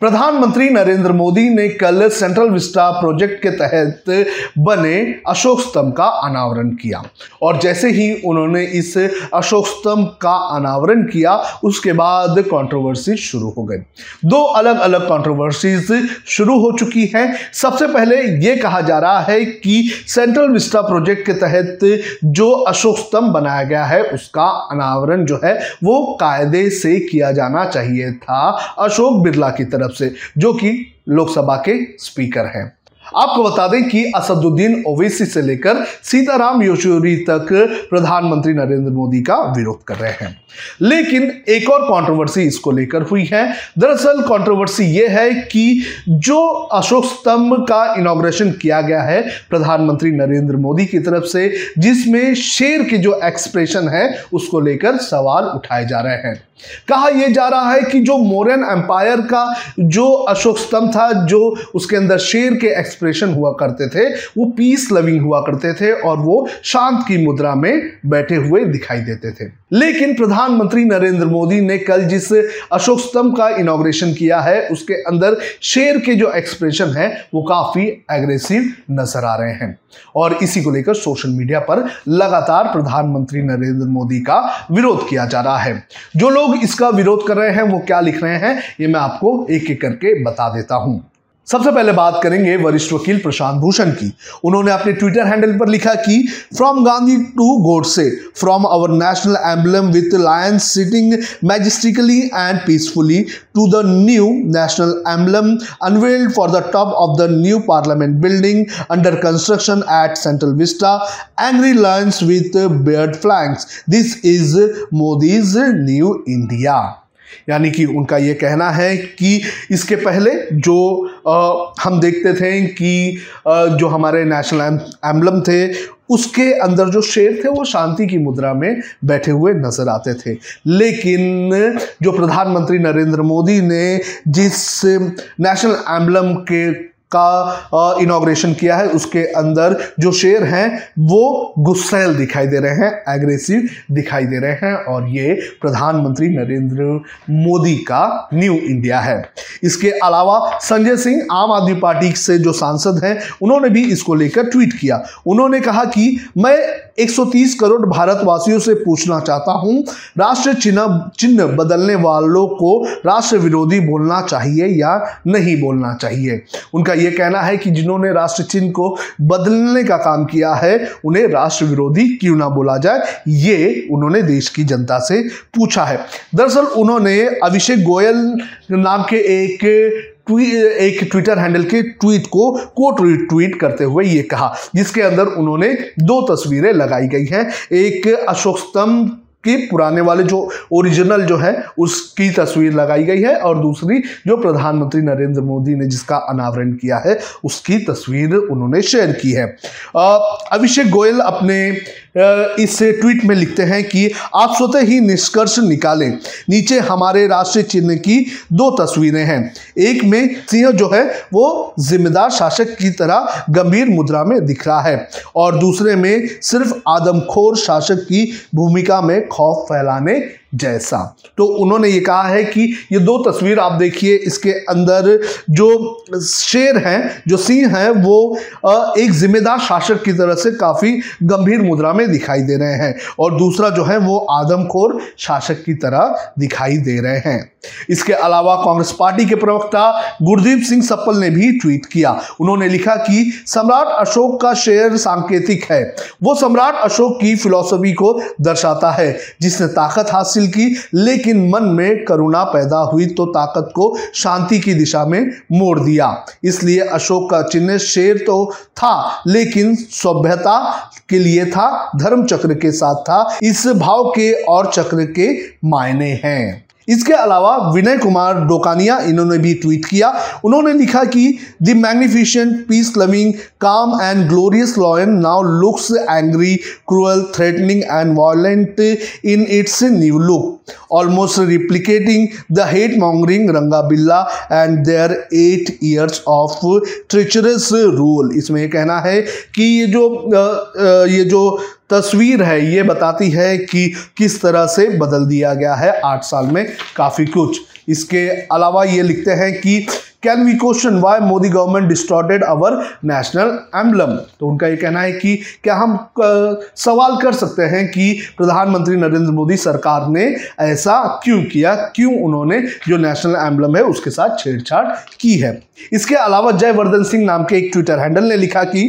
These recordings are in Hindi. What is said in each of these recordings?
प्रधानमंत्री नरेंद्र मोदी ने कल सेंट्रल विस्टा प्रोजेक्ट के तहत बने अशोक स्तंभ का अनावरण किया। और जैसे ही उन्होंने इस अशोक स्तंभ का अनावरण किया, उसके बाद कंट्रोवर्सी शुरू हो गई दो अलग अलग कंट्रोवर्सीज शुरू हो चुकी हैं। सबसे पहले ये कहा जा रहा है कि सेंट्रल विस्टा प्रोजेक्ट के तहत जो अशोक स्तंभ बनाया गया है, उसका अनावरण जो है, वो कायदे से किया जाना चाहिए था। अशोक बिरला की तरफ़ तरफ़ से जो कि लोकसभा के स्पीकर हैं। आपको बता दें कि असदुद्दीन ओवैसी से लेकर सीताराम येचुरी तक प्रधानमंत्री नरेंद्र मोदी का विरोध कर रहे हैं। लेकिन एक और कंट्रोवर्सी इसको लेकर हुई है। दरअसल कंट्रोवर्सी यह है कि जो अशोक स्तंभ का इनॉग्रेशन किया गया है प्रधानमंत्री नरेंद्र मोदी की तरफ़ से, जिसमें शेर के जो एक्सप्रेशन है, उसको लेकर सवाल उठाए जा रहे हैं। कहा यह जा रहा है कि जो मोरियन एम्पायर का जो अशोक स्तंभ था, जो उसके अंदर शेर के एक्सप्रेशन हुआ करते थे, वो पीस लविंग हुआ करते थे और वो शांत की मुद्रा में बैठे हुए दिखाई देते थे। लेकिन प्रधानमंत्री नरेंद्र मोदी ने कल जिस अशोक स्तंभ का इनोग्रेशन किया है, उसके अंदर शेर के जो एक्सप्रेशन है, वो काफ़ी एग्रेसिव नज़र आ रहे हैं। और इसी को लेकर सोशल मीडिया पर लगातार प्रधानमंत्री नरेंद्र मोदी का विरोध किया जा रहा है। जो लोग इसका विरोध कर रहे हैं, वो क्या लिख रहे हैं, ये मैं आपको एक एक करके बता देता हूँ। सबसे पहले बात करेंगे वरिष्ठ वकील प्रशांत भूषण की। उन्होंने अपने ट्विटर हैंडल पर लिखा कि from Gandhi to Godse from our national emblem with lions sitting majestically and peacefully to the new national emblem unveiled for the top of the new parliament building under construction at Central Vista angry lions with bared flanks this is Modi's new India यानी कि उनका ये कहना है कि इसके पहले जो आ, हम देखते थे कि आ, जो हमारे नेशनल एम्बलम थे उसके अंदर जो शेर थे वो शांति की मुद्रा में बैठे हुए नज़र आते थे। लेकिन जो प्रधानमंत्री नरेंद्र मोदी ने जिस नेशनल एम्बलम के का इनाग्रेशन किया है, उसके अंदर जो शेर हैं, वो गुस्सैल दिखाई दे रहे हैं एग्रेसिव दिखाई दे रहे हैं और ये प्रधानमंत्री नरेंद्र मोदी का न्यू इंडिया है। इसके अलावा संजय सिंह आम आदमी पार्टी से जो सांसद हैं, उन्होंने भी इसको लेकर ट्वीट किया। उन्होंने कहा कि, मैं 130 करोड़ भारतवासियों से पूछना चाहता हूँ राष्ट्र चिन्ह चिन्ह बदलने वालों को राष्ट्र विरोधी बोलना चाहिए या नहीं बोलना चाहिए? उनका यह कहना है कि जिन्होंने राष्ट्र चिन्ह को बदलने का काम किया है, उन्हें राष्ट्र विरोधी क्यों ना बोला जाए, ये उन्होंने देश की जनता से पूछा है। दरअसल उन्होंने अभिषेक गोयल नाम के एक एक ट्विटर हैंडल के ट्वीट को कोट ट्वीट करते हुए ये कहा, जिसके अंदर उन्होंने दो तस्वीरें लगाई गई हैं। एक अशोक स्तंभ कि पुराने वाले जो ओरिजिनल जो है, उसकी तस्वीर लगाई गई है और दूसरी जो प्रधानमंत्री नरेंद्र मोदी ने जिसका अनावरण किया है, उसकी तस्वीर उन्होंने शेयर की है। अभिषेक गोयल अपने इस ट्वीट में लिखते हैं कि आप स्वतः ही निष्कर्ष निकालें। नीचे हमारे राष्ट्रीय चिन्ह की दो तस्वीरें हैं। एक में सिंह जो है, वो जिम्मेदार शासक की तरह गंभीर मुद्रा में दिख रहा है और दूसरे में सिर्फ़ आदमखोर शासक की भूमिका में खौफ फैलाने जैसा। तो उन्होंने ये कहा है कि ये दो तस्वीर आप देखिए, इसके अंदर जो शेर हैं, जो सिंह हैं, वो एक जिम्मेदार शासक की तरह से काफ़ी गंभीर मुद्रा में दिखाई दे रहे हैं और दूसरा जो है वो आदमखोर शासक की तरह दिखाई दे रहे हैं। इसके अलावा कांग्रेस पार्टी के प्रवक्ता गुरदीप सिंह सप्पल ने भी ट्वीट किया। उन्होंने लिखा कि सम्राट अशोक का शेर सांकेतिक है। वो सम्राट अशोक की फिलॉसफी को दर्शाता है, जिसने ताकत हासिल हासिल की, लेकिन मन में करुणा पैदा हुई तो ताकत को शांति की दिशा में मोड़ दिया। इसलिए अशोक का चिन्ह शेर तो था, लेकिन सभ्यता के लिए था, धर्म चक्र के साथ था। इस भाव के और चक्र के मायने हैं। इसके अलावा विनय कुमार डोकानिया, इन्होंने भी ट्वीट किया। उन्होंने लिखा कि the magnificent peace loving calm and glorious lion now looks angry cruel threatening and violent in its new look almost replicating the hate mongering Ranga Billa and their eight years of treacherous rule इसमें ये कहना है कि ये जो ये जो तस्वीर है, ये बताती है कि किस तरह से बदल दिया गया है आठ साल में काफ़ी कुछ। इसके अलावा ये लिखते हैं कि can we question why Modi government distorted our national emblem तो उनका ये कहना है कि क्या हम सवाल कर सकते हैं कि प्रधानमंत्री नरेंद्र मोदी सरकार ने ऐसा क्यों किया? क्यों उन्होंने जो नेशनल एम्बलम है उसके साथ छेड़छाड़ की है? इसके अलावा जयवर्धन सिंह नाम के एक ट्विटर हैंडल ने लिखा कि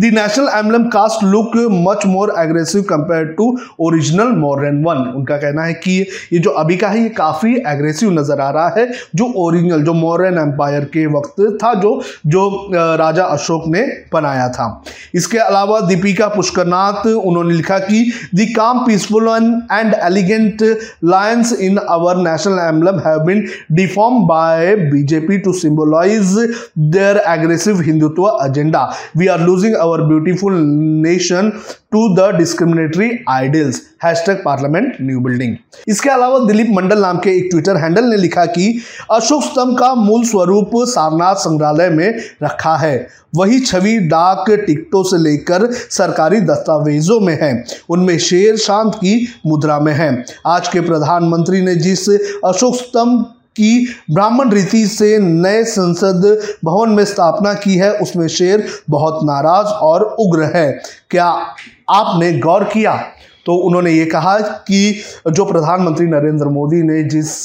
the national emblem cast look much more aggressive compare to original modern one उनका कहना है कि ये जो अभी का है, ये काफ़ी एग्रेसिव नज़र आ रहा है। जो ओरिजिनल जो मॉडर्न एम्पायर एम्पायर के वक्त था जो जो राजा अशोक ने बनाया था। इसके अलावा दीपिका पुष्करनाथ, उन्होंने लिखा कि the calm peaceful and elegant lions in our national emblem have been deform by BJP to symbolise their aggressive Hindutva agenda we are losing our beautiful nation to the discriminatory ideals hashtag parliament new building इसके अलावा दिलीप मंडल नाम के एक ट्विटर हैंडल ने लिखा कि अशोक स्तंभ का मूल स्वरूप सारनाथ संग्रहालय में रखा है। वही छवि डाक, टिकटों से लेकर सरकारी दस्तावेजों में है। उनमें शेर शांत की मुद्रा में है। आज के प्रधानमंत्री ने जिस अशोक स्तंभ की ब्राह्मण रीति से नए संसद भवन में स्थापना की है, उसमें शेर बहुत नाराज़ और उग्र है। क्या आपने गौर किया? तो उन्होंने ये कहा कि जो प्रधानमंत्री नरेंद्र मोदी ने जिस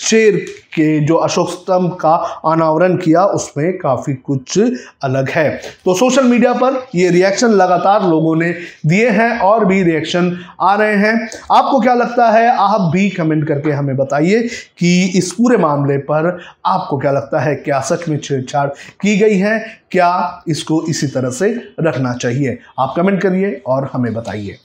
शेर के जो अशोक स्तंभ का अनावरण किया, उसमें काफ़ी कुछ अलग है। तो सोशल मीडिया पर ये रिएक्शन लगातार लोगों ने दिए हैं और भी रिएक्शन आ रहे हैं। आपको क्या लगता है? आप भी कमेंट करके हमें बताइए कि इस पूरे मामले पर आपको क्या लगता है? क्या सच में छेड़छाड़ की गई है? क्या इसको इसी तरह से रखना चाहिए? आप कमेंट करिए और हमें बताइए।